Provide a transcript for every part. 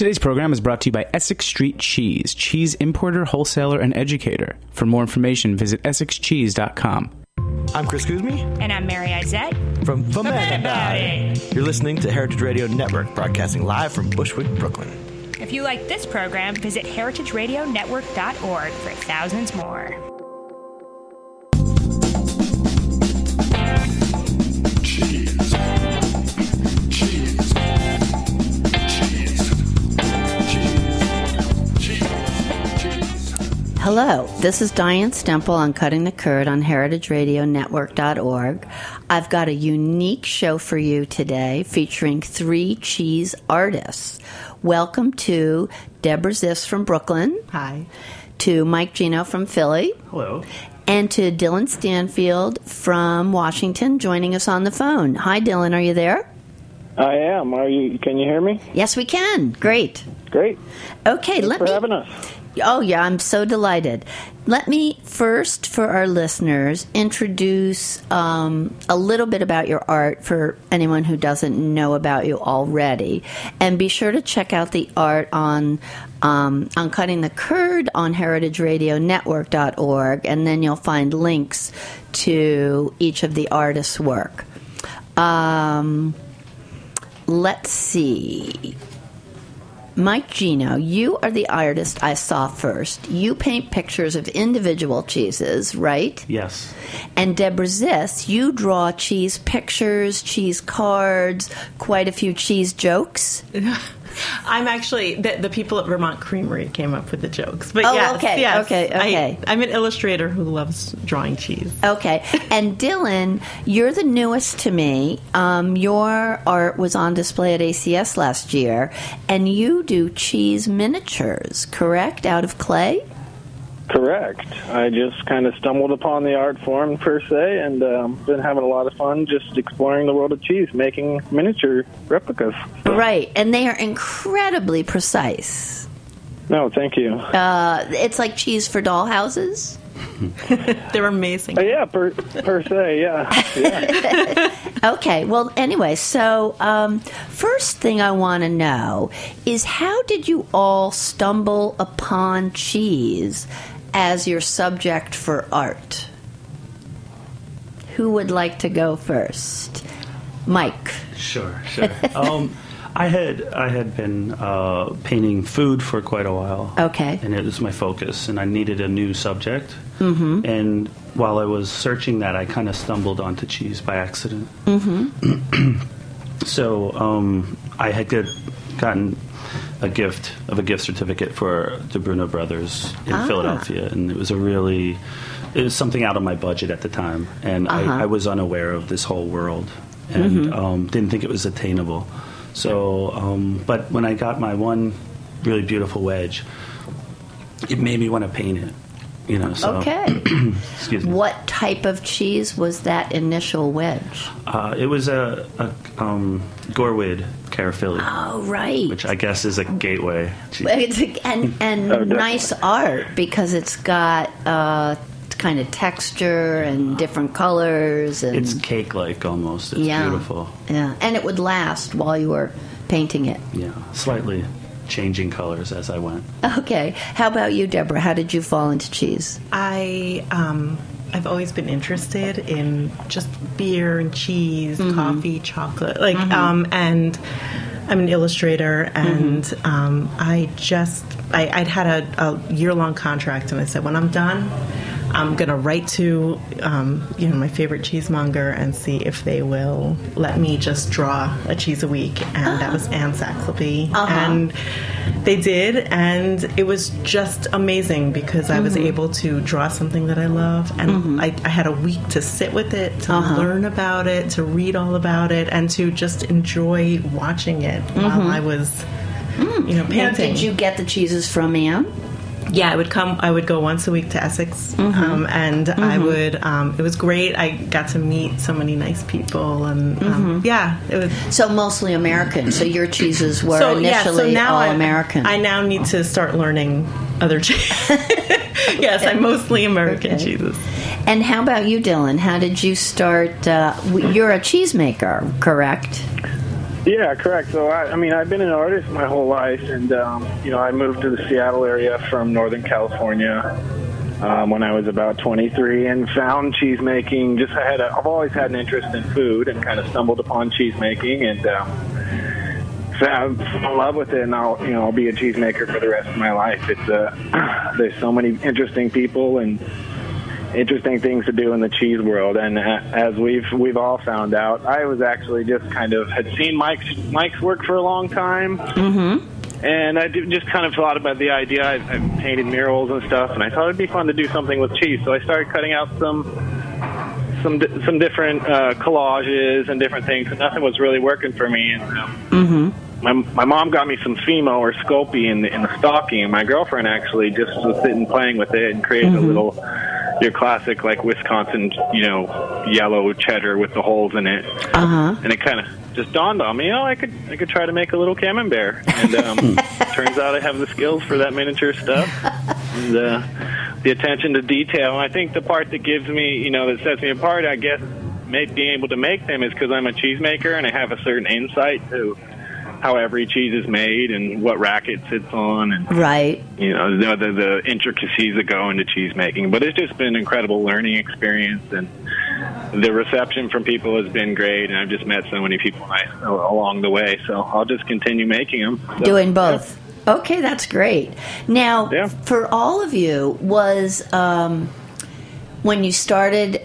Today's program is brought to you by Essex Street Cheese, cheese importer, wholesaler, and educator. For more information, visit essexcheese.com. I'm Chris Kuzmi And I'm Mary Izette. from The Man About It. You're listening to Heritage Radio Network, broadcasting live from Bushwick, Brooklyn. If you like this program, visit heritageradionetwork.org for thousands more. Hello, this is Diane Stemple on Cutting the Curd on heritageradionetwork.org. I've got a unique show for you today featuring three cheese artists. Welcome to Deborah Ziff from Brooklyn. Hi. To Mike Geno from Philly. Hello. And to Dylan Stanfield from Washington joining us on the phone. Hi, Dylan, are you there? I am. Are you? Can you hear me? Yes, we can. Great. Great. Okay, Thanks let for me. having us. Oh, yeah, I'm so delighted. Let me first, for our listeners, introduce um, a little bit about your art for anyone who doesn't know about you already. And be sure to check out the art on, um, on Cutting the Curd on heritageradionetwork.org, and then you'll find links to each of the artists' work. Um, let's see. Mike Geno, you are the artist I saw first. You paint pictures of individual cheeses, right? Yes. And Deborah Ziss, you draw cheese pictures, cheese cards, quite a few cheese jokes. I'm actually the, the people at Vermont Creamery came up with the jokes. But Oh, yes, okay, yes, okay, okay. I, I'm an illustrator who loves drawing cheese. Okay. And Dylan, you're the newest to me. Um, your art was on display at ACS last year, and you do cheese miniatures, correct? Out of clay? Correct. I just kind of stumbled upon the art form per se, and um, been having a lot of fun just exploring the world of cheese, making miniature replicas. Right. And they are incredibly precise. No, thank you. Uh, it's like cheese for dollhouses. They're amazing. Uh, yeah, per per se, yeah, yeah. Okay, well, anyway, so um, first thing I want to know is how did you all stumble upon cheese as your subject for art? Who would like to go first? Mike. Sure, sure. um, I had I had been uh, painting food for quite a while. Okay. And it was my focus, and I needed a new subject. Mm-hmm. And while I was searching that, I kind of stumbled onto cheese by accident. Mm-hmm. so um, I had get, gotten a gift of a gift certificate for the Bruno Brothers in Ah. Philadelphia, and it was a really it was something out of my budget at the time, and Uh-huh. I, I was unaware of this whole world and um, didn't think it was attainable. So, um, but when I got my one really beautiful wedge, it made me want to paint it. You know, so Okay. excuse me. what type of cheese was that initial wedge? Uh, it was a, a um, Gorwydd Caerphilly, Oh, right. which I guess is a gateway. It's a- and and Oh, nice art because it's got uh, kind of texture and different colors and It's cake-like almost. It's yeah, beautiful. Yeah, and it would last while you were painting it. Yeah, slightly changing colors as I went. Okay, how about you, Deborah? How did you fall into cheese? I um, I've always been interested in just beer and cheese, coffee, chocolate, like um, and. I'm an illustrator, and um, I just I, I'd had a, a year long contract, and I said when I'm done, I'm gonna write to um, you know my favorite cheesemonger and see if they will let me just draw a cheese a week, and that ah. was Anne Saxelby, uh-huh. and they did, and it was just amazing because I was mm-hmm. able to draw something that I love, and mm-hmm. I, I had a week to sit with it, to uh-huh. learn about it, to read all about it, and to just enjoy watching it while mm-hmm. I was, mm. you know, Now, did you get the cheeses from Anne? Yeah, I would come. I would go once a week to Essex, um, and I would. Um, it was great. I got to meet so many nice people, and um, yeah, it was. So mostly American. So your cheeses were so yeah, so initially now all I, American. I now need to start learning other cheeses. yes, I'm mostly American Okay. cheeses. and how about you, Dylan? How did you start? Uh, you're a cheesemaker, correct? Yeah, correct. So I, I mean, I've been an artist my whole life, and um, you know, I moved to the Seattle area from Northern California um, when I was about 23, and found cheese making. Just I had, a, I've always had an interest in food, and kind of stumbled upon cheese making, and um, fell in love with it. And I'll, you know, I'll be a cheesemaker for the rest of my life. It's uh, there's so many interesting people and interesting things to do in the cheese world. And as we've we've all found out, I was actually just kind of had seen Mike's Mike's work for a long time. Mm-hmm. And I just kind of thought about the idea. I, I painted murals and stuff, and I thought it'd be fun to do something with cheese. So I started cutting out some some some different uh, collages and different things, and nothing was really working for me. And um, my my mom got me some Fimo or Sculpey in the in the stocking, and my girlfriend actually just was sitting playing with it and created a little your classic like Wisconsin, you know, yellow cheddar with the holes in it. Uh huh. And it kind of just dawned on me, oh, I could I could try to make a little camembert. And um, turns out I have the skills for that miniature stuff and uh, the attention to detail. And I think the part that gives me, you know, that sets me apart, I guess, may, being able to make them is because I'm a cheesemaker and I have a certain insight to how every cheese is made and what rack it sits on and Right. you know the, the, the intricacies that go into cheese making. But it's just been an incredible learning experience, and the reception from people has been great. And I've just met so many people along the way. So I'll just continue making them. So, Doing both. Okay, that's great. Now, Yeah. for all of you, was um, when you started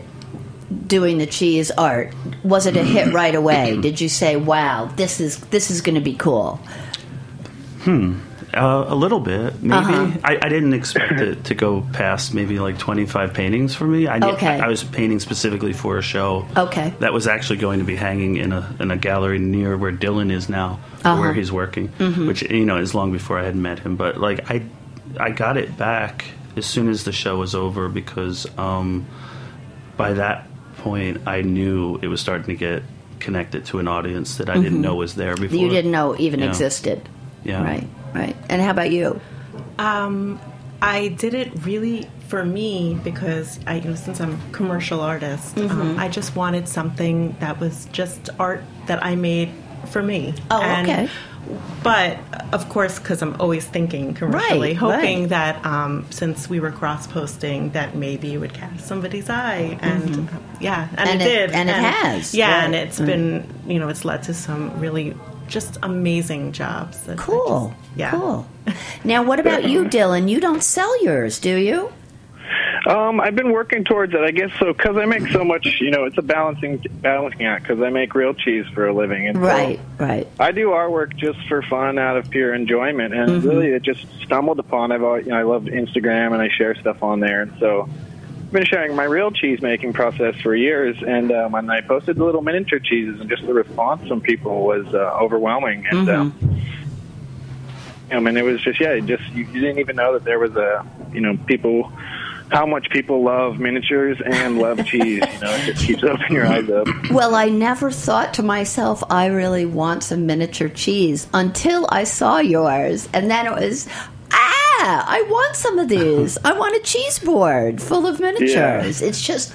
doing the cheese art, was it a hit right away? Did you say, "Wow, this is this is going to be cool"? Uh, a little bit, maybe. Uh-huh. I, I didn't expect it to go past maybe like 25 paintings for me. I, Okay. I was painting specifically for a show. Okay. That was actually going to be hanging in a in a gallery near where Dylan is now, Uh-huh. where he's working. Which you know is long before I had met him. But like I, I got it back as soon as the show was over because um, by that point I knew it was starting to get connected to an audience that I didn't know was there before. Mm-hmm. You didn't know even Yeah. existed. Yeah. Right. Right. And how about you? Um, I did it really for me because I, you know, since I'm a commercial artist, Mm-hmm. um, I just wanted something that was just art that I made for me. Oh, okay. But of course, because I'm always thinking commercially, Right, hoping right. that um, since we were cross posting, that maybe it would catch somebody's eye, and uh, yeah, and, Mm-hmm. And it, it- did, and it has, yeah, and right. it's been you know it's led to some really just amazing jobs. Cool. just- yeah. Cool. Now, what about you, Dylan? You don't sell yours, do you? Um, I've been working towards it, I guess. So because I make so much, you know, it's a balancing balancing act because I make real cheese for a living. And so Right. Right. I do artwork just for fun, out of pure enjoyment, and really it just stumbled upon. I've always, you know, I love Instagram and I share stuff on there, and so I've been sharing my real cheese making process for years. And um, when I posted the little miniature cheeses, and just the response from people was uh, overwhelming. And um, I mean, it was just yeah, it just you, you didn't even know that there was a you know people. How much people love miniatures and love cheese, you know, it just keeps opening your eyes up. Well, I never thought to myself, I really want some miniature cheese until I saw yours. And then it was, ah, I want some of these. I want a cheese board full of miniatures. It's just,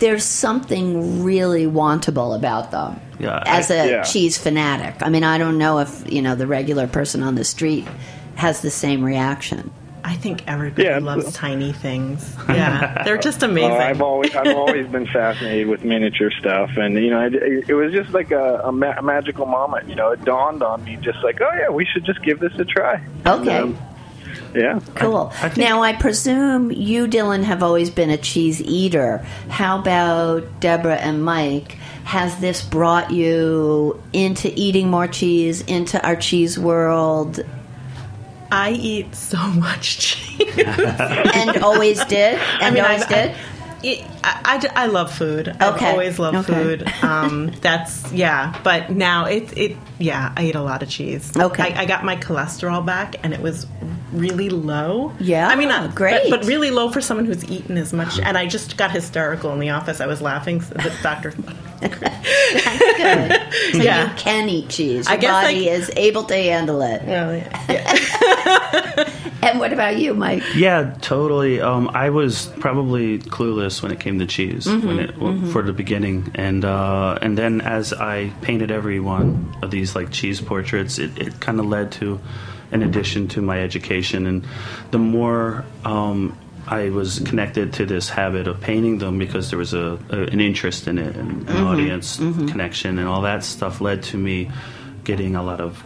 there's something really wantable about them. Yeah, As I- a Yeah. cheese fanatic. I mean, I don't know if, you know, the regular person on the street has the same reaction. I think everybody Yeah, loves tiny things. Yeah, they're just amazing. Oh, I've always I've always been fascinated with miniature stuff, and you know, it, it was just like a, a, ma- a magical moment. You know, it dawned on me, just like, oh yeah, we should just give this a try. Okay. Um, yeah. Cool. I think- now, I presume you, Dylan, have always been a cheese eater. How about Deborah and Mike? Has this brought you into eating more cheese, into our cheese world, I eat so much cheese. and always did? And always I've- did? I, it- I, I I love food. I've Okay. always loved Okay. food. Um, that's yeah. But now it it yeah. I eat a lot of cheese. Okay. I, I got my cholesterol back, and it was really low. Yeah, I mean, great. but, but really low for someone who's eaten as much. And I just got hysterical in the office. I was laughing. The doctor, That's good. So Yeah. you can eat cheese. Your I guess, body like- is able to handle it. Well, yeah. And what about you, Mike? Yeah, totally. Um, I was probably clueless when it came to cheese when it for the beginning, and uh, and then as I painted every one of these like cheese portraits, it, it kind of led to an addition to my education, and the more. Um, I was connected to this habit of painting them because there was a, a an interest in it and an mm-hmm. audience mm-hmm. connection and all that stuff led to me getting a lot of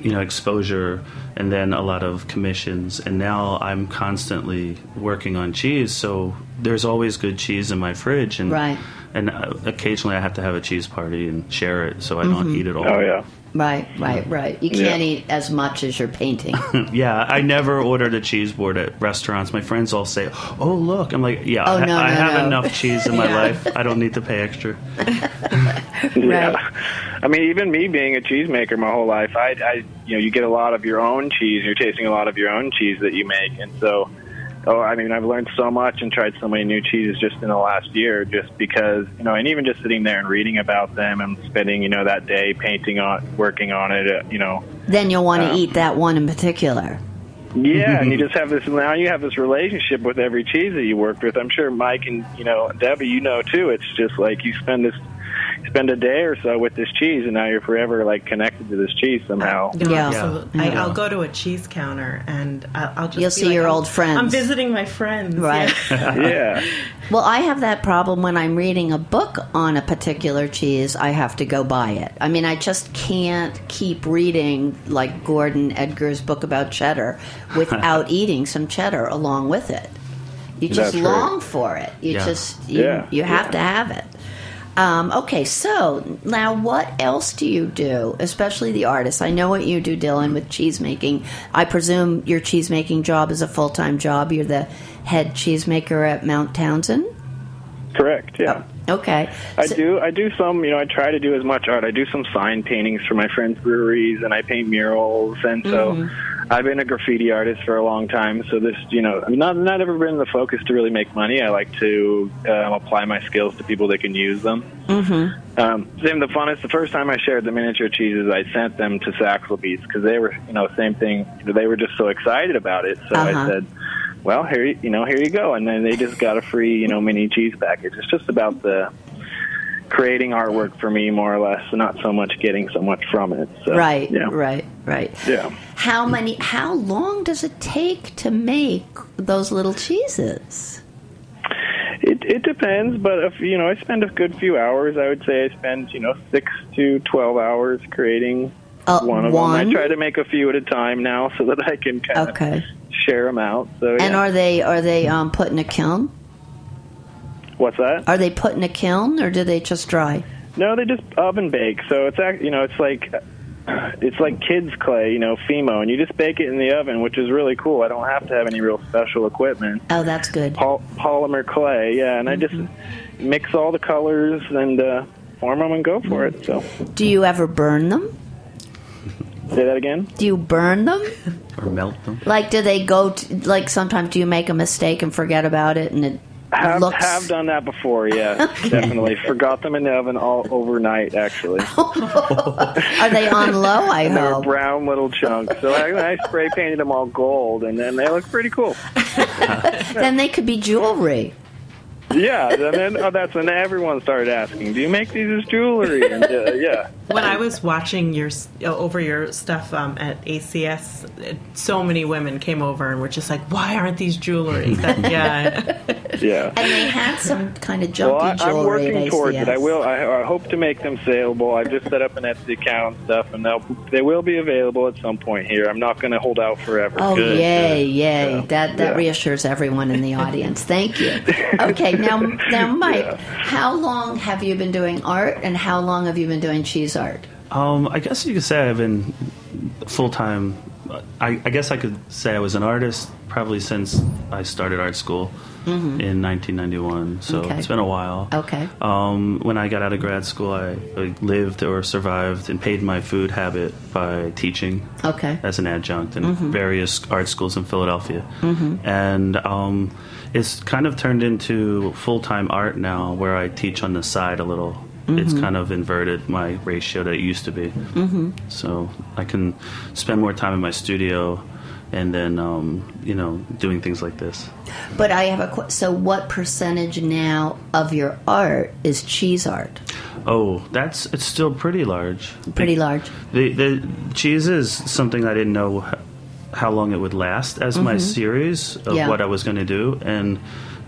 you know exposure and then a lot of commissions. And now i'm constantly working on cheese so there's always good cheese in my fridge and Right. and uh, occasionally i have to have a cheese party and share it so i don't mm-hmm. eat it all. Oh yeah. Right, right, right. You can't eat as much as you're painting. yeah i never ordered a cheese board at restaurants my friends all say oh look i'm like yeah Oh, I, no, I no, have no. enough cheese in my Yeah. life i don't need to pay extra Yeah. I mean, even me being a cheesemaker my whole life, I, I, you know, you get a lot of your own cheese. You're tasting a lot of your own cheese that you make, and so, oh, I mean, I've learned so much and tried so many new cheeses just in the last year, just because, you know, and even just sitting there and reading about them and spending, you know, that day painting on, working on it, uh, you know, then you'll want to Um, eat that one in particular. yeah, and you just have this now. You have this relationship with every cheese that you worked with. I'm sure Mike and you know Debbie, you know too. It's just like you spend this, spend a day or so with this cheese, and now you're forever like connected to this cheese somehow. No, Yeah. absolutely. Yeah. I, I'll go to a cheese counter and I- I'll just You'll be see like, your I'm- old friends. I'm visiting my friends. Right. Yeah. yeah, Well, I have that problem when I'm reading a book on a particular cheese. I have to go buy it. I mean, I just can't keep reading like Gordon Edgar's book about cheddar without eating some cheddar along with it. You just That's right. long for it. You Yeah. just you, Yeah, you have yeah. to have it. Um, okay, so now what else do you do, especially the artist? I know what you do, Dylan, with cheese making. I presume your cheese making job is a full time job. You're the head cheesemaker at Mount Townsend. correct. Yeah. Okay. I So- do. I do some. You know, I try to do as much art. I do some sign paintings for my friends' breweries, and I paint murals. And so, Mm-hmm. I've been a graffiti artist for a long time. So this, you know, I mean not not ever been the focus to really make money. I like to um, apply my skills to people that can use them. Mm-hmm. Um, same. The funnest. The first time I shared the miniature cheeses, I sent them to Saxelby's because they were, you know, same thing. They were just so excited about it. So Uh-huh. I said well, here you know, here you go, and then they just got a free, you know, mini cheese package. It's just about the creating artwork for me, more or less, not so much getting so much from it. So, right, yeah, right, right. yeah. How many? How long does it take to make those little cheeses? It it depends, but if you know, I spend a good few hours. I would say I spend you know six to twelve hours creating Uh, one of one? them. I try to make a few at a time now, so that I can kind Okay. of share them out. So, And yeah. are they are they um, put in a kiln? What's that? Are they put in a kiln or do they just dry? No, they just oven bake. So it's act- you know it's like it's like kids clay, you know, Fimo, and you just bake it in the oven, which is really cool. I don't have to have any real special equipment. Oh, that's good. Pol- polymer clay, yeah, and I just mix all the colors and uh, form them and go for it. So Do you ever burn them? say that again. Do you burn them? or melt them Like, do they go? To, like, sometimes do you make a mistake and forget about it, and it Have looks have done that before, yeah, definitely. Forgot them in the oven all overnight, actually. Are they on low? I And they were hope. brown little chunks. So I, I spray painted them all gold, and then they look pretty cool. Then they could be jewelry. Yeah, and then oh, that's when everyone started asking, "Do you make these as jewelry?" And uh, yeah, When I was watching your uh, over your stuff um, at ACS, uh, so many women came over and were just like, "Why aren't these jewelry?" That, yeah, yeah. And they had some kind of jumpy Well, I, I'm jewelry working at towards it. I will. I, I hope to make them saleable. I've just set up an Etsy account and stuff, and they'll they will be available at some point here. I'm not going to hold out forever. Oh, Good, yay, good. yay. Yeah. That that Yeah. reassures everyone in the audience. Thank you. Okay, now, now Mike, how long have you been doing art and how long have you been doing cheese art? Um, I guess you could say I've been full time. I, I guess I could say I was an artist probably since I started art school in 1991. So Okay. it's been a while. Okay. Um, when I got out of grad school, I, I lived or survived and paid my food habit by teaching Okay. as an adjunct in various art schools in Philadelphia. And um, it's kind of turned into full time art now where I teach on the side a little it's kind of inverted my ratio that it used to be. Mm-hmm. So I can spend more time in my studio, and then um, you know doing things like this. But I have a qu- so what percentage now of your art is cheese art? Oh, that's it's still pretty large. Pretty large. The the cheese is something I didn't know how long it would last as my series of Mm-hmm. Yeah. what I was going to do, and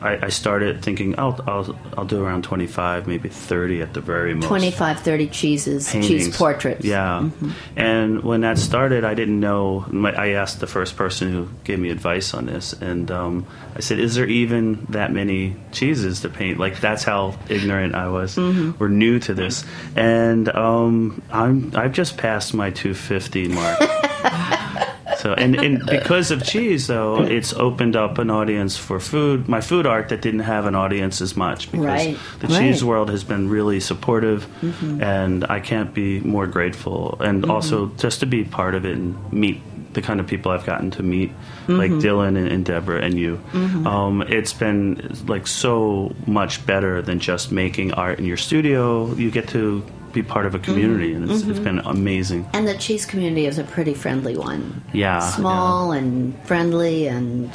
I, I started thinking, I'll, I'll I'll do around twenty five, maybe thirty at the very most. 25, 30 cheeses, paintings. cheese portraits. Yeah, and when that started, I didn't know. My, I asked the first person who gave me advice on this, and um, I said, "Is there even that many cheeses to paint?" Like that's how ignorant I was, or new to this. And um, I'm I've just passed my 250 mark. So and, and because of cheese though, it's opened up an audience for food. My food art that didn't have an audience as much because Right, the cheese world has been really supportive, mm-hmm. and I can't be more grateful. And mm-hmm. also just to be part of it and meet the kind of people I've gotten to meet, like mm-hmm. Dylan and, and Deborah and you. Um, it's been like so much better than just making art in your studio. You get to be part of a community, and it's, it's been amazing. And the cheese community is a pretty friendly one. Yeah, Small and friendly and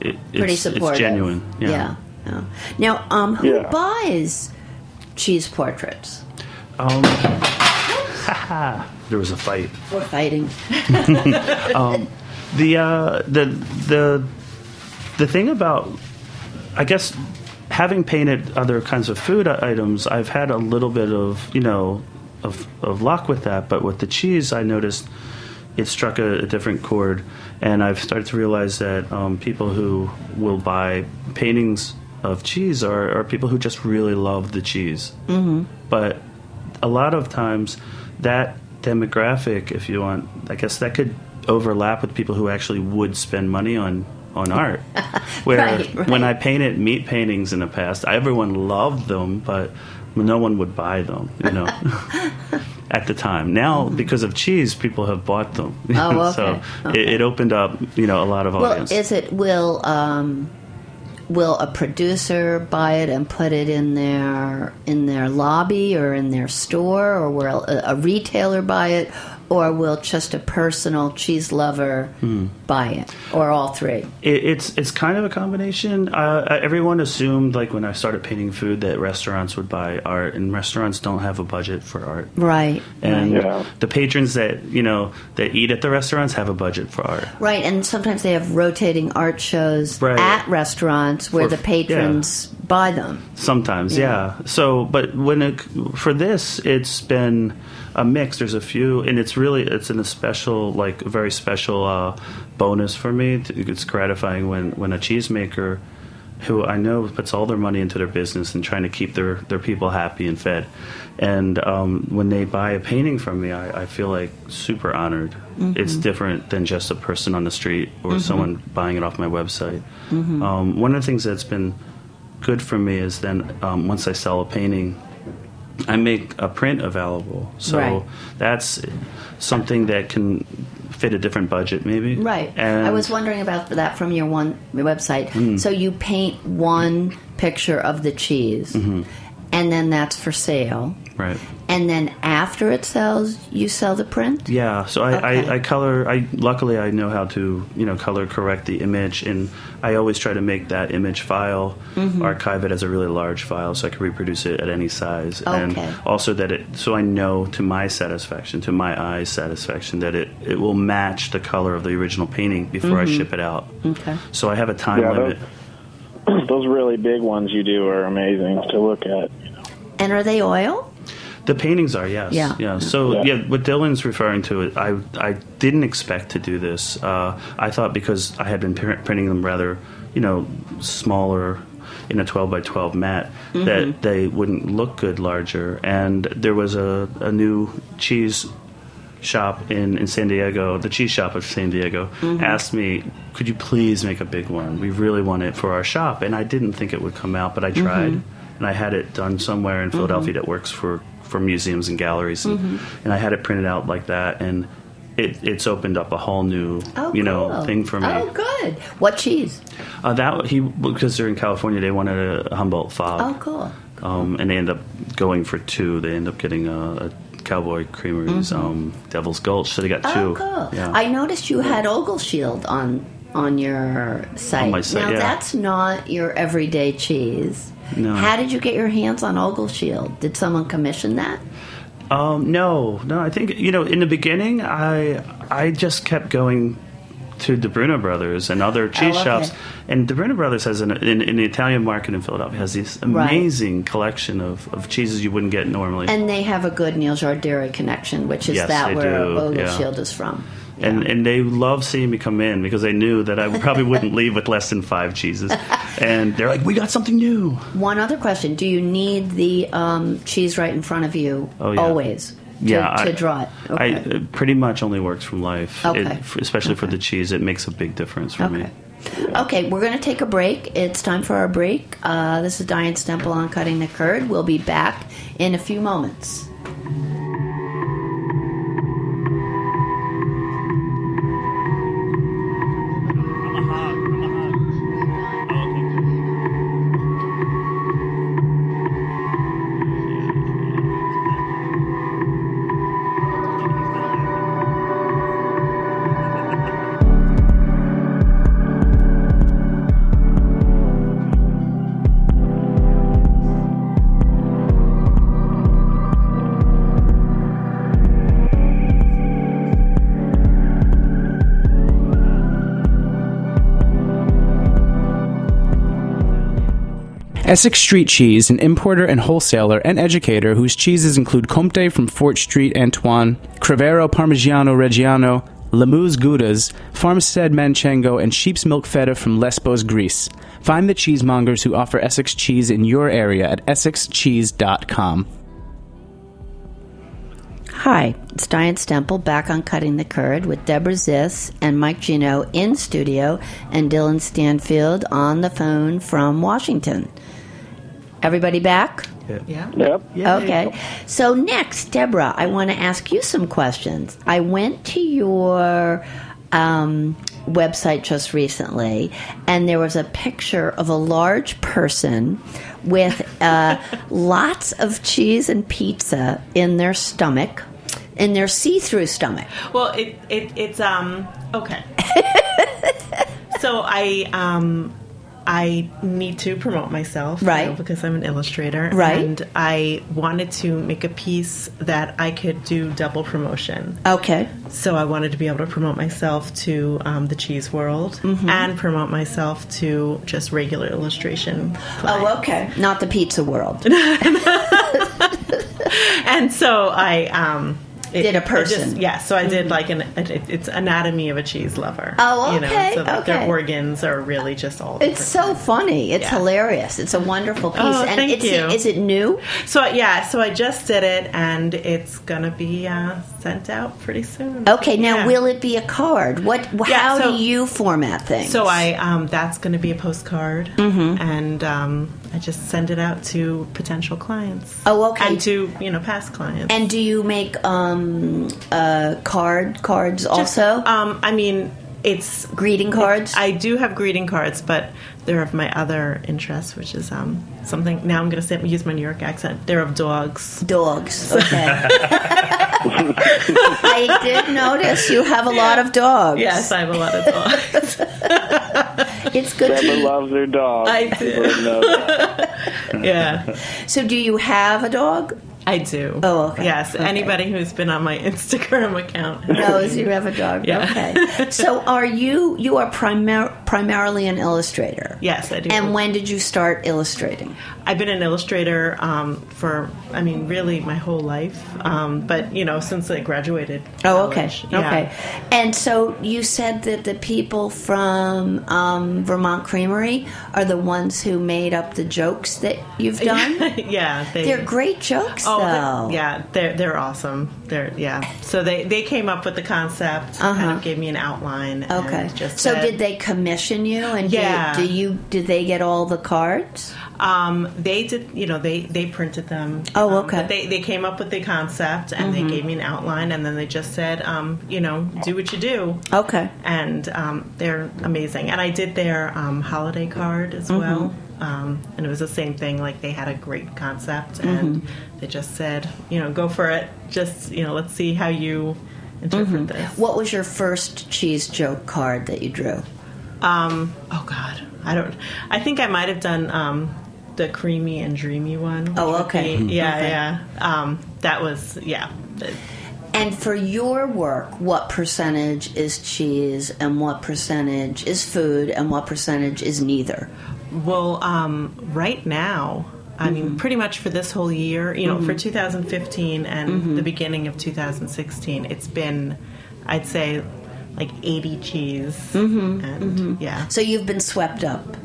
It, pretty it's, supportive. It's genuine. Yeah. yeah. yeah. Now, um, who Yeah. buys cheese portraits? Um, there was a fight. We're fighting. The uh, the the the thing about, I guess, having painted other kinds of food items, I've had a little bit of you know of of luck with that. But with the cheese, I noticed it struck a, a different chord, and I've started to realize that um, people who will buy paintings of cheese are, are people who just really love the cheese. Mm-hmm. But a lot of times, that demographic, if you want, I guess that could overlap with people who actually would spend money on on art. Where Right, right. when I painted meat paintings in the past, everyone loved them, but no one would buy them. You know. At the time, now because of cheese, people have bought them. Mm-hmm. Oh, so okay. it, it opened up, you know, a lot of Well, audience. is it will um, will a producer buy it and put it in their in their lobby or in their store, or will a, a retailer buy it, or will just a personal cheese lover Hmm. buy it, or all three? It, it's it's kind of a combination. Uh, everyone assumed, like when I started painting food, that restaurants would buy art, and restaurants don't have a budget for art. Right. And right. Yeah. the patrons that you know that eat at the restaurants have a budget for art. Right, and sometimes they have rotating art shows Right. at restaurants where For- the patrons buy them. Sometimes, yeah. So, but when it for this, it's been a mix. There's a few, and it's really it's in a special, like very special uh, bonus for me. It's gratifying when when a cheesemaker who I know puts all their money into their business and trying to keep their their people happy and fed, and um, when they buy a painting from me, I, I feel like super honored. It's different than just a person on the street or someone buying it off my website. Um, one of the things that's been good for me is then um, once I sell a painting, I make a print available. So Right. that's something that can fit a different budget, maybe. Right. And I was wondering about that from your one website. Mm. So you paint one picture of the cheese, Mm-hmm. and then that's for sale. Right. And then after it sells, you sell the print. Yeah, so I, Okay. I, I color. I luckily I know how to you know color correct the image, and I always try to make that image file Mm-hmm. archive it as a really large file, so I can reproduce it at any size, Okay. and also that it so I know to my satisfaction, to my eyes' satisfaction, that it it will match the color of the original painting before I ship it out. Mm-hmm. Okay. So I have a time Yeah, limit. those, those really big ones you do are amazing to look at. And are they oil? The paintings are yes, Yeah. So Yeah. yeah. what Dylan's referring to, I I didn't expect to do this. Uh, I thought because I had been pr- printing them rather, you know, smaller in a 12 by 12 mat mm-hmm. that they wouldn't look good larger. And there was a, a new cheese shop in, in San Diego, the cheese shop of San Diego, mm-hmm. asked me, could you please make a big one? We really want it for our shop. And I didn't think it would come out, but I tried. Mm-hmm. And I had it done somewhere in Philadelphia that works for, for museums and galleries. And, and I had it printed out like that. And it, it's opened up a whole new, Oh, you know, cool. thing for me. Oh, good. What cheese? Uh, that he because they're in California, they wanted a Humboldt Fog. Oh, cool. um, and they end up going for two. They end up getting a, a Cowboy Creamery's um, Devil's Gulch, so they got two. Mm-hmm. Oh, cool. Yeah. I noticed you had Ogleshield on on your site. On my site, now yeah. that's not your everyday cheese. No. How did you get your hands on Ogleshield? Did someone commission that? Um, no, no. I think you know. In the beginning, I I just kept going to the Bruno Brothers and other cheese okay. shops, and the Bruno Brothers has an in, in the Italian market in Philadelphia has this Right. amazing collection of, of cheeses you wouldn't get normally. And they have a good Neal's Yard Dairy connection, which is Yes, that where Ogleshield yeah. is from. And and they love seeing me come in because they knew that I probably wouldn't leave with less than five cheeses, and they're like, "We got something new." One other question: Do you need the um, cheese right in front of you Oh, yeah. always? To, yeah, to I, draw it. I it pretty much only works from life. Okay. It, especially for the cheese, it makes a big difference for me. Okay. Okay, we're going to take a break. It's time for our break. Uh, this is Diane Stemple on Cutting the Curd. We'll be back in a few moments. Essex Street Cheese, an importer and wholesaler and educator whose cheeses include Comte from Fort Saint Antoine, Cravero Parmigiano Reggiano, L'Amuse Goudas, Farmstead Manchego, and Sheep's Milk Feta from Lesbos, Greece. Find the cheesemongers who offer Essex cheese in your area at essexcheese.com. Hi, it's Diane Stemple back on Cutting the Curd with Deborah Ziss and Mike Geno in studio and Dylan Stanfield on the phone from Washington. Everybody back? Yeah. Yep. Okay. So next, Deborah, I want to ask you some questions. I went to your um, website just recently, and there was a picture of a large person with uh, lots of cheese and pizza in their stomach, in their see-through stomach. Well, it, it it's um okay. so I um I need to promote myself, you Right. know, because I'm an illustrator, Right. And I wanted to make a piece that I could do double promotion. Okay. So I wanted to be able to promote myself to um, the cheese world Mm-hmm. and promote myself to just regular illustration. Oh, okay. Not the pizza world. and so I um, it- Did a I just- person. yeah, so I did like an it, it's anatomy of a cheese lover. Oh, you know, okay, so that okay. their organs are really just all. It's so funny. It's Yeah. hilarious. It's a wonderful piece. Oh, and thank it's, you. Is it new? So yeah, so I just did it, and it's gonna be uh, sent out pretty soon. Okay, now Yeah. will it be a card? What? Yeah, how so- do you format things? So I um, that's going to be a postcard, Mm-hmm. and um, I just send it out to potential clients. Oh, okay. and to you know past clients. and do you make um, uh, card cards Just, also? um, I mean, it's Greeting cards? I do have greeting cards, but they're of my other interests, which is um, something. Now I'm going to use my New York accent. They're of dogs. Dogs. Okay. I did notice you have a lot of dogs. Yes, I have a lot of dogs. It's good Deborah to. loves her dog. I do. People would know that. yeah, So, do you have a dog? I do. Oh, okay. Yes, Okay. anybody who's been on my Instagram account Knows you have a dog. Yeah. Okay. So, are you you are primar- primarily an illustrator? Yes, I do. And when did you start illustrating? I've been an illustrator um, for, I mean, really my whole life. Um, but you know, since I graduated. Oh, okay. yeah. Okay. And so you said that the people from um, Vermont Creamery are the ones who made up the jokes that you've done? yeah, they, They're great jokes, Oh, they're- yeah, they're they're awesome. They're yeah. So they they came up with the concept, Uh-huh. kind of gave me an outline. and Okay. Just so said- did they commission you? And Yeah. do, you did they get all the cards? Um, they did, you know, they they printed them. Oh, Um, okay. Mm-hmm. but they they came up with the concept and they gave me an outline, and then they just said, um, you know, do what you do. Okay. And um, they're amazing. And I did their um, holiday card as well. Um, and it was the same thing. Like they had a great concept, Mm-hmm. and they just said, you know, go for it. Just you know, let's see how you interpret this. Mm-hmm. What was your first cheese joke card that you drew? Um, oh God, I don't. I think I might have done um, the creamy and dreamy one. Oh, okay. be- yeah, Okay. yeah. Um, that was yeah. And for your work, what percentage is cheese and what percentage is food and what percentage is neither? Well, um, right now, I mean, mm-hmm. pretty much for this whole year, you know, for mm-hmm. 2015 and mm-hmm. the beginning of 2016, it's been, I'd say, like 80 cheese, and yeah, So you've been swept up.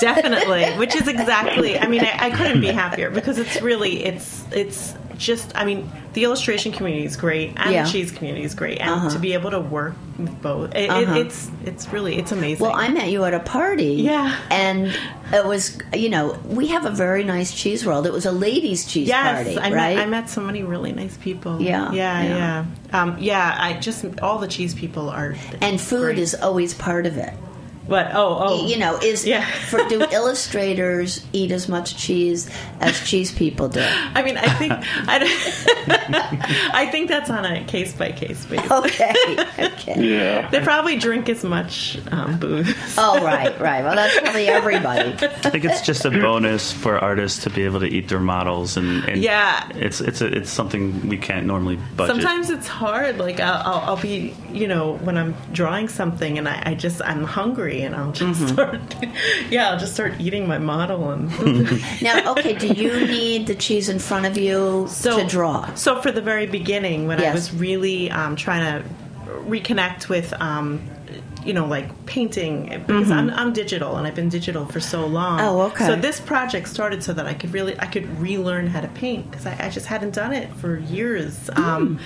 definitely which is exactly i mean I, I couldn't be happier because it's really it's it's just i mean the illustration community is great and Yeah. the cheese community is great and Uh-huh. to be able to work with both it, Uh-huh. it, it's it's really it's amazing Well, I met you at a party. Yeah. And it was, you know, we have a very nice cheese world. It was a ladies' cheese yes party, I, right? met, I met so many really nice people Yeah, yeah yeah. yeah um, yeah i just all the cheese people are and food great. is always part of it. What oh oh You know, is Yeah. for do illustrators eat as much cheese as cheese people do? I mean, I think I, don't- I think that's on a case by case basis. Okay, okay. Yeah. They probably drink as much um, booze. Oh, right, right. Well, that's probably everybody. I think it's just a bonus for artists to be able to eat their models, and, and Yeah. it's it's a, it's something we can't normally budget. Sometimes it's hard. Like I'll, I'll, I'll be, you know, when I'm drawing something and I, I just I'm hungry and I'll just Mm-hmm. start, yeah, I'll just start eating my model and Now, okay, do you need the cheese in front of you to draw? So for the very beginning, when I was really um, trying to reconnect with, um, you know, like painting, because I'm, I'm digital and I've been digital for so long. Mm-hmm. Oh, okay. So this project started so that I could really, I could relearn how to paint because I, I just hadn't done it for years. Mm. Um,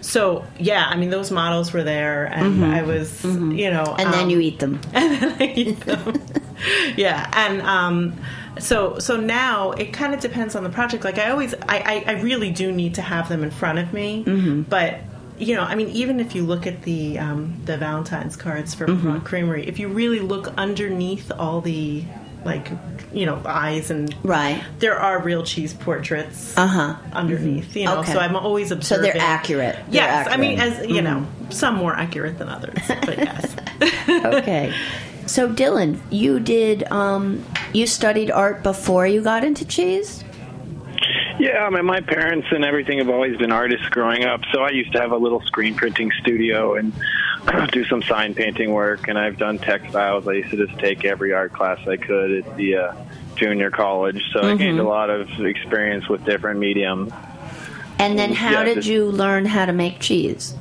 so yeah, I mean, those models were there, and I was, you know, Mm-hmm. And then um, you eat them. and then I eat them. yeah, and um, so so now it kind of depends on the project. Like I always, I, I, I really do need to have them in front of me, Mm-hmm. but. You know, I mean, even if you look at the um, the Valentine's cards for Mm-hmm. Creamery, if you really look underneath all the like, you know, eyes and Right. there are real cheese portraits Uh-huh. underneath. You know, Okay. so I'm always observing So they're accurate. They're Yes, I mean, accurate. Mm-hmm. as you know, some more accurate than others, but yes. okay. So, Dylan, you did, um, you studied art before you got into cheese? Yeah, I mean, my parents and everything have always been artists growing up, so I used to have a little screen printing studio and do some sign painting work, and I've done textiles. I used to just take every art class I could at the uh, junior college, so I gained a lot of experience with different mediums. And then how Yeah, did just- you learn how to make cheese?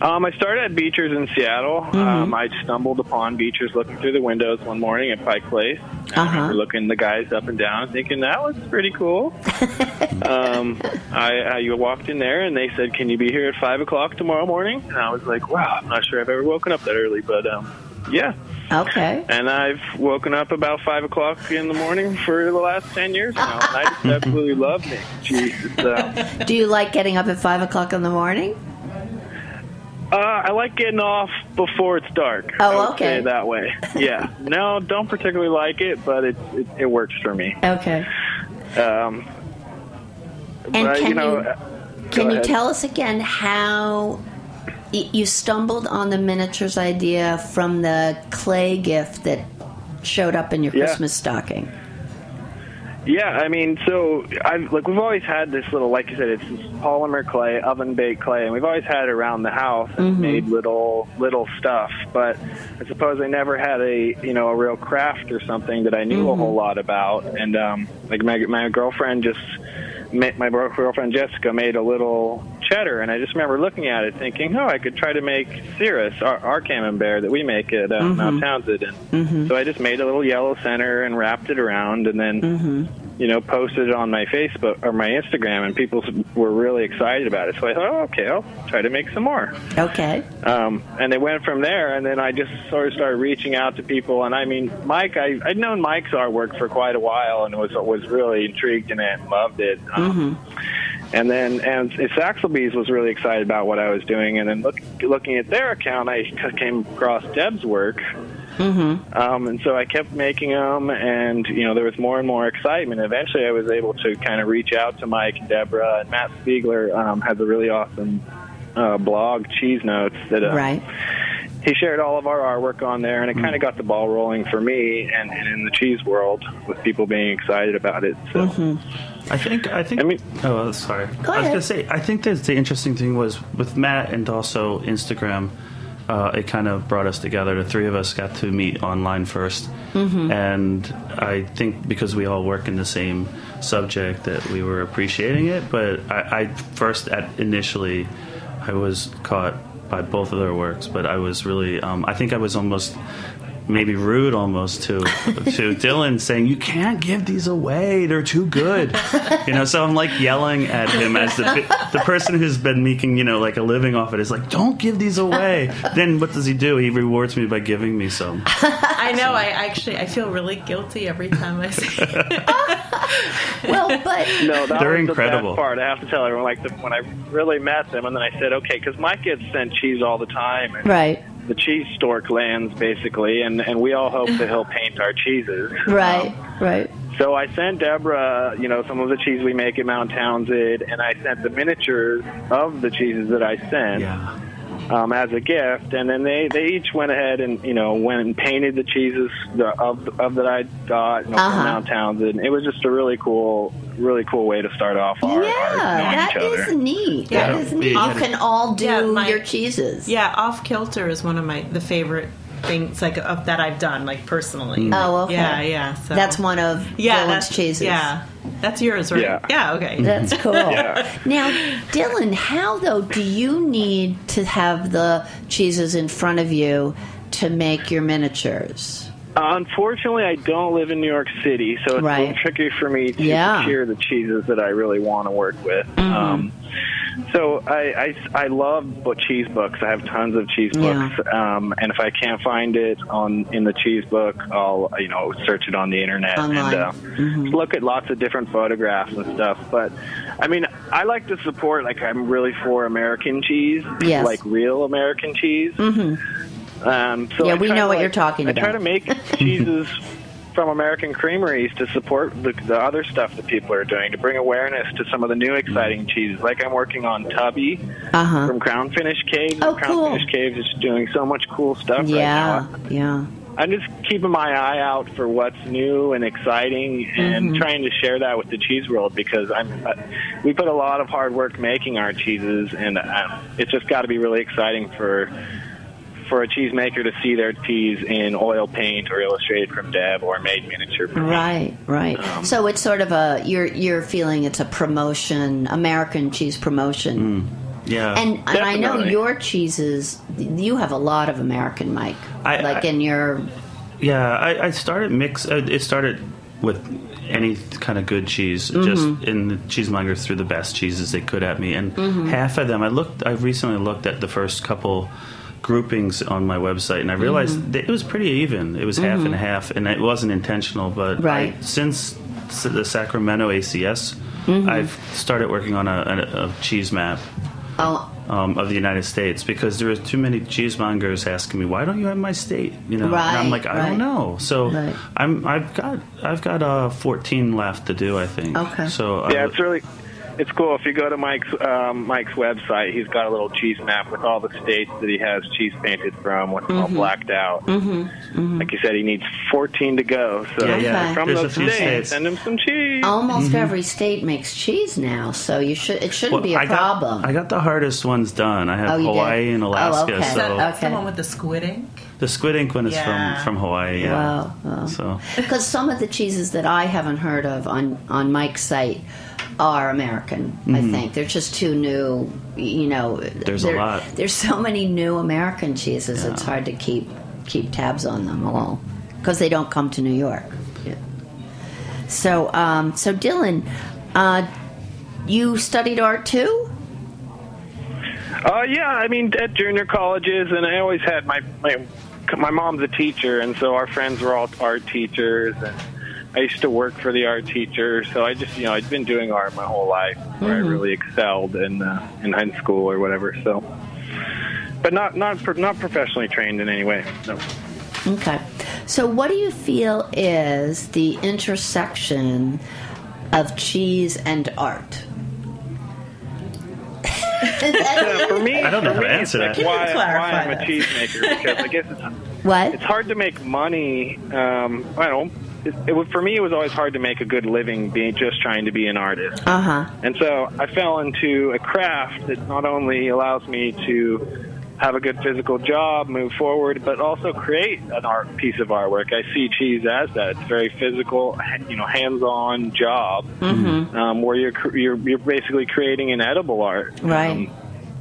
Um, I started at Beechers in Seattle. Um, I stumbled upon Beechers looking through the windows one morning at Pike Place. I Uh-huh. remember looking the guys up and down, thinking that was pretty cool. um, I, I walked in there and they said, "Can you be here at five o'clock tomorrow morning?" And I was like, "Wow, I'm not sure I've ever woken up that early, but um, yeah." Okay. And I've woken up about five o'clock in the morning for the last ten years now. And I just absolutely love cheese. It's, uh, Do you like getting up at 5 o'clock in the morning? Uh, I like getting off before it's dark. Oh, okay. Say that way. Yeah. No, don't particularly like it, but it it, it works for me. Okay. Um, And but, can you know, you- uh, Can you tell us again how you stumbled on the miniatures idea from the clay gift that showed up in your Yeah. Christmas stocking? Yeah, I mean, so I've like we've always had this little, like you said, it's this polymer clay, oven baked clay, and we've always had it around the house and made little little stuff. But I suppose I never had a you know a real craft or something that I knew a whole lot about. And um, like my my girlfriend just my girlfriend Jessica made a little cheddar, and I just remember looking at it thinking, oh, I could try to make Cirrus, our, our camembert that we make at uh, Mount Townsend. And so I just made a little yellow center and wrapped it around, and then you know, posted it on my Facebook or my Instagram, and people were really excited about it. So I thought, oh, okay, I'll try to make some more. Okay. Um, and they went from there, and then I just sort of started reaching out to people. And I mean, Mike, I, I'd known Mike's artwork for quite a while, and was was really intrigued in it, and loved it. Um, And then, and Saxelby's was really excited about what I was doing. And then look, looking at their account, I came across Deb's work, Mm-hmm. Um, and so I kept making them, and you know there was more and more excitement. Eventually, I was able to kind of reach out to Mike and Deborah, and Matt Spiegler um, has a really awesome uh, blog, Cheese Notes, that uh, Right. He shared all of our artwork on there, and it kind of got the ball rolling for me and, and in the cheese world with people being excited about it. So. I think I think. I mean- oh, sorry. Go I was ahead. gonna say I think that the interesting thing was with Matt and also Instagram. Uh, it kind of brought us together. The three of us got to meet online 1st Mm-hmm. and I think because we all work in the same subject that we were appreciating it. But I, I first, at initially, I was caught by both of their works. But I was really, um, I think I was almost maybe rude almost to to Dylan saying you can't give these away they're too good you know so I'm like yelling at him as the the person who's been making you know like a living off it is like don't give these away then what does he do he rewards me by giving me some I know. I actually I feel really guilty every time I say. it. Well, but No, that They're was incredible. the part. I have to tell everyone, like the, when I really met them, and then I said, okay, because my kids send cheese all the time, and right, the cheese stork lands basically, and and we all hope that he'll paint our cheeses. right, right. So I sent Deborah, you know, some of the cheese we make at Mount Townsend, and I sent the miniatures of the cheeses that I sent yeah um, as a gift, and then they they each went ahead and you know went and painted the cheeses the, of of that I got you know, Uh-huh. from Mount Townsend. It was just a really cool, really cool way to start off our, our Yeah, knowing that each other. is neat. Yeah. That is neat. You can all do Yeah, my- your cheeses. yeah, off kilter is one of my the favorite things like of, that I've done like personally. Mm. Oh, okay. Yeah, yeah. So That's one of yeah, Dylan's that's, cheeses. Yeah, that's yours, right? Yeah. Yeah. Okay. That's cool. Yeah. Now, Dylan, how though do you need to have the cheeses in front of you to make your miniatures? Uh, unfortunately, I don't live in New York City, so it's a little tricky for me to Yeah. secure the cheeses that I really want to work with. Mm-hmm. Um, so I, I, I love book, cheese books. I have tons of cheese Yeah. books, um, and if I can't find it on in the cheese book, I'll you know search it on the internet Online. and uh, look at lots of different photographs and stuff. But I mean, I like to support. Like I'm really for American cheese, Yes. like real American cheese. Um, so Yeah, I we know what like- you're talking about. I try to make cheeses from American creameries to support the, the other stuff that people are doing to bring awareness to some of the new exciting cheeses. Like I'm working on Tubby Uh-huh. from Crown Finish Caves. Oh, Crown cool. Finish Caves is doing so much cool stuff Yeah, right now. yeah. I'm just keeping my eye out for what's new and exciting, and Mm-hmm. trying to share that with the cheese world because I'm. Uh, we put a lot of hard work making our cheeses, and uh, it's just got to be really exciting for for a cheesemaker to see their cheese in oil paint or illustrated from Deb or made miniature. Right, right. Um, so it's sort of a you're you're feeling it's a promotion, American cheese promotion. yeah And, and I know your cheeses. You have a lot of American, Mike. I- like I- in your Yeah, I, I started mix. Uh, it started with any kind of good cheese, just and the cheesemongers threw the best cheeses they could at me, and half of them. I looked. I recently looked at the first couple groupings on my website, and I realized that it was pretty even. It was half and half, and it wasn't intentional. But Right. I, since the Sacramento ACS, I've started working on a, a, a cheese map oh um, of the United States because there are too many cheesemongers asking me why don't you have my state you know and I'm like I right. don't know so Right. I'm I've got I've got uh, 14 left to do I think Okay. so uh, Yeah, it's really it's cool. If you go to Mike's um, Mike's website, he's got a little cheese map with all the states that he has cheese painted from, with Mm-hmm. all blacked out. Mm-hmm. Like you said, he needs 14 to go. So Yeah, yeah. From There's those states, states. send him some cheese. almost every state makes cheese now, so you should it shouldn't well, be a I got, problem. I got the hardest ones done I have Oh, you did? Hawaii and Oh, Alaska okay. Is so that, that's Okay. the one with the squid ink. the squid ink one is Yeah. from from Hawaii yeah Wow, wow. so Because some of the cheeses that I haven't heard of on on Mike's site are American. I think they're just too new. You know, Mm-hmm. There's a lot. There's so many new American cheeses. It's hard to keep keep tabs on them all because they don't come to New York. So, um, so Dylan, uh, you studied art too? Uh, yeah, I mean, at junior colleges, and I always had my my my mom's a teacher, and so our friends were all art teachers, and I used to work for the art teacher. So I just, you know, I'd been doing art my whole life, where I really excelled in uh, in high school or whatever. So, but not not pro- not professionally trained in any way. No. Okay. So, what do you feel is the intersection of cheese and art? Yeah, for me, I don't know for how to answer it's that. like why, why I'm a that? cheesemaker because I guess it's what? it's hard to make money. Um, I don't. It, it for me, it was always hard to make a good living being just trying to be an artist. Uh huh. And so I fell into a craft that not only allows me to have a good physical job, move forward, but also create an art piece of artwork. I see cheese as that. It's a very physical, you know, hands-on job um, where you're you're you're basically creating an edible art. Right. Um,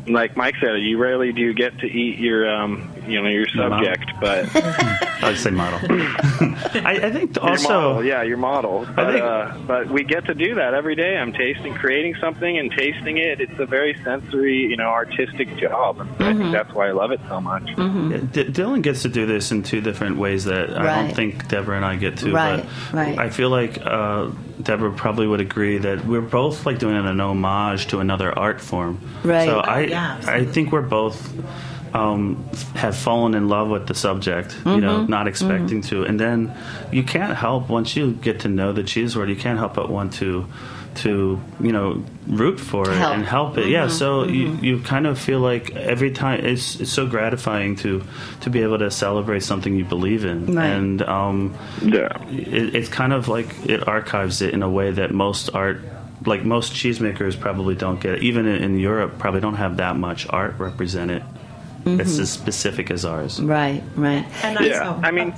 like Mike said, you rarely do get to eat your um, you know your Your subject, but I would say model. I, I think your also. model, yeah, your model. But think- uh, but we get to do that every day. I'm tasting, creating something, and tasting it. It's a very sensory, you know, artistic job. And I think that's why I love it so much. Yeah, D- Dylan gets to do this in two different ways that I don't think Deborah and I get to. Right, but right. I feel like uh, Deborah probably would agree that we're both like doing an homage to another art form. Right. So I, yeah, I think we're both um, have fallen in love with the subject. You know, Mm-hmm. not expecting to, and then you can't help once you get to know the cheese world. You can't help but want to. To you know, root for it Help. and help it. Yeah, so you, you kind of feel like every time it's it's so gratifying to to be able to celebrate something you believe in, Right. and um, Yeah. it, it's kind of like it archives it in a way that most art, like most cheesemakers, probably don't get. Even in, in Europe, probably don't have that much art represented. It's mm-hmm. as specific as ours. Right. Right. And I, Yeah, oh, I mean,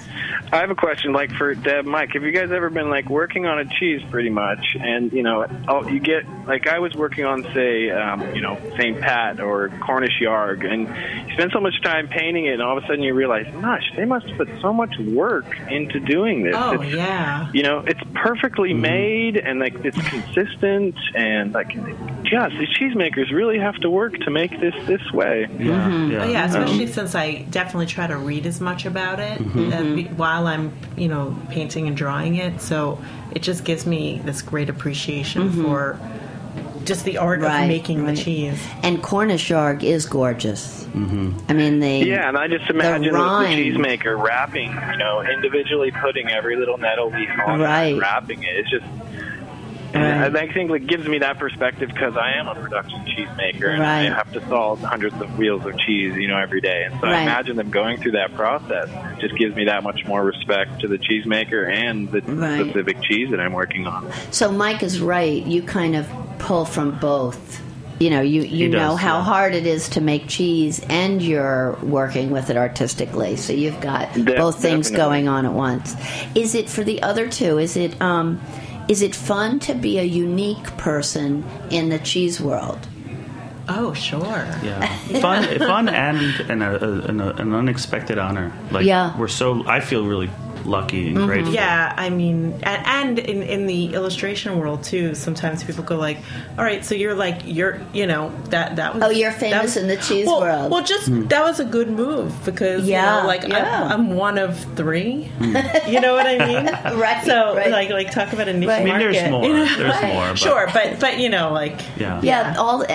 I have a question. Like for Deb, Mike, have you guys ever been like working on a cheese, pretty much, and you know, oh, you get like I was working on, say, um, you know, St. Pat or Cornish Yarg, and you spend so much time painting it, and all of a sudden you realize, gosh, they must put so much work into doing this. oh It's- yeah. you know, it's perfectly mm-hmm. made and like it's consistent and like, gosh, these cheesemakers really have to work to make this this way. Yeah, mm-hmm. yeah. Oh, yeah, especially since I definitely try to read as much about it Mm-hmm. uh, be- while I'm, you know, painting and drawing it. So it just gives me this great appreciation for just the art Right, of making right. the cheese. And Cornish yarg is gorgeous. Mm-hmm. I mean, the Yeah, and I just imagine the, the rind. cheesemaker wrapping, you know, individually putting every little nettle leaf on Right. and wrapping it. It's just, and Right. I think it gives me that perspective because I am a production cheesemaker and I have to salt hundreds of wheels of cheese, you know, every day. And so Right. I imagine them going through that process just gives me that much more respect to the cheesemaker and the Right. specific cheese that I'm working on. So Mike is right. You kind of pull from both. You know, you, you He know does, how yeah. hard it is to make cheese, and you're working with it artistically. So you've got De- both things definitely. going on at once. Is it for the other two? Is it um, is it fun to be a unique person in the cheese world? Oh, sure. Yeah, fun, fun, and and a, a, an, an unexpected honor. Like Yeah. we're so. I feel really lucky and mm-hmm. grateful. Yeah, I mean, and, and in, in the illustration world too, sometimes people go like, "All right, so you're like you're you know that that was Oh, you're famous was- in the cheese well, world. Well, just hmm. that was a good move because Yeah, you know, like yeah. I'm, I'm one of three. Hmm. you know what I mean? Right, So right. like like talk about a niche Right. I mean, there's market. more. you know? There's more. But, Sure, but but you know like Yeah. Yeah, all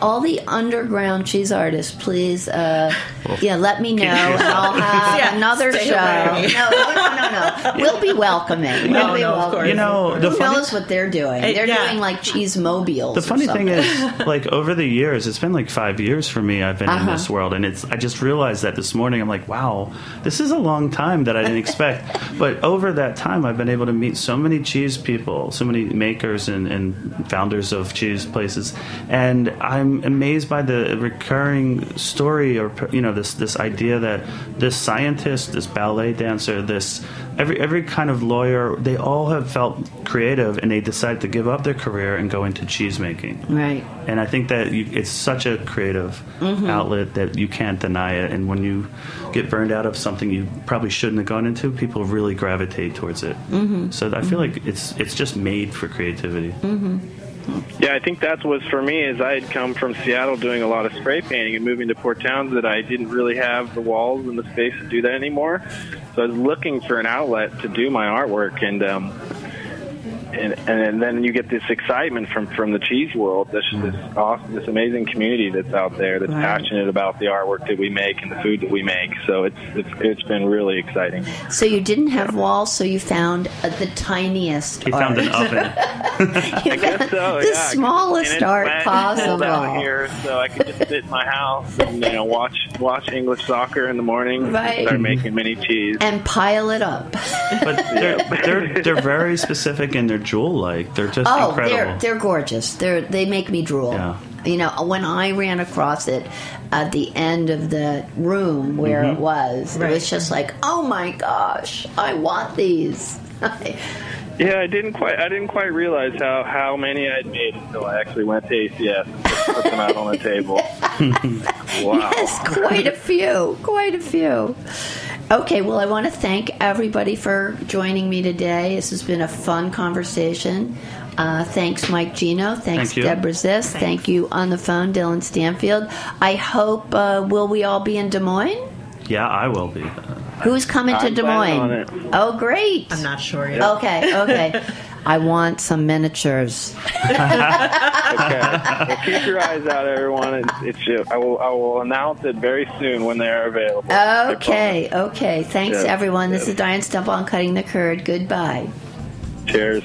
all the underground cheese artists, please. Uh, yeah, let me know, I'll have Yeah, another show. away. No, no, no, no, no. We'll be welcoming. We'll be no, of welcoming. course. You know, the Who funny- knows what they're doing? They're yeah. doing like cheese mobiles. The funny thing is, like over the years, it's been like five years for me. I've been Uh-huh. in this world, and it's. I just realized that this morning. I'm like, wow, this is a long time that I didn't expect. but over that time, I've been able to meet so many cheese people, so many makers and, and founders of cheese places, and I'm amazed by the recurring story, or you know, this this idea that this scientist, this ballet dancer, this every every kind of lawyer, they all have felt creative, and they decided to give up their career and go into cheese making. right. And I think that you, it's such a creative mm-hmm. outlet that you can't deny it. And when you get burned out of something you probably shouldn't have gone into, people really gravitate towards it. Mm-hmm. So I feel mm-hmm. like it's it's just made for creativity. Mm-hmm. Yeah, I think that's was for me is I had come from Seattle doing a lot of spray painting and moving to Port Townsend. That I didn't really have the walls and the space to do that anymore. So I was looking for an outlet to do my artwork, and um, and, and then you get this excitement from from the cheese world. This this awesome, this amazing community that's out there that's Right. passionate about the artwork that we make and the food that we make. So it's it's, it's been really exciting. So you didn't have walls, so you found uh, the tiniest. He found an oven. I guess so. the yeah. smallest And it's art possible. down here, so I could just sit in my house and you know watch watch English soccer in the morning. Right. And start making mini cheese. and pile it up. But they're, they're, they're very specific and they're jewel like. They're just Oh, incredible. they're they're gorgeous. They're they make me drool. Yeah. You know, when I ran across it at the end of the room where Mm-hmm. it was, it was just like, oh my gosh, I want these. Yeah, I didn't quite I didn't quite realize how how many I'd made until I actually went to ACS and put them out on the table. wow. Yes, quite a few, quite a few. Okay, well, I want to thank everybody for joining me today. This has been a fun conversation. Uh, thanks, Mike Geno. Thanks, Thank you. Deborah Ziss. Thank you on the phone, Dylan Stanfield. I hope, uh, will we all be in Des Moines? yeah, I will be. Who's coming to I'm Des Moines? on it. Oh, great. I'm not sure yet. Okay, okay. I want some miniatures. Okay. well, keep your eyes out, everyone. It's, it's I will I will announce it very soon when they are available. Okay, okay. Thanks, Yes, everyone. This yes. is Diane Stump on Cutting the Curd. Goodbye. Cheers.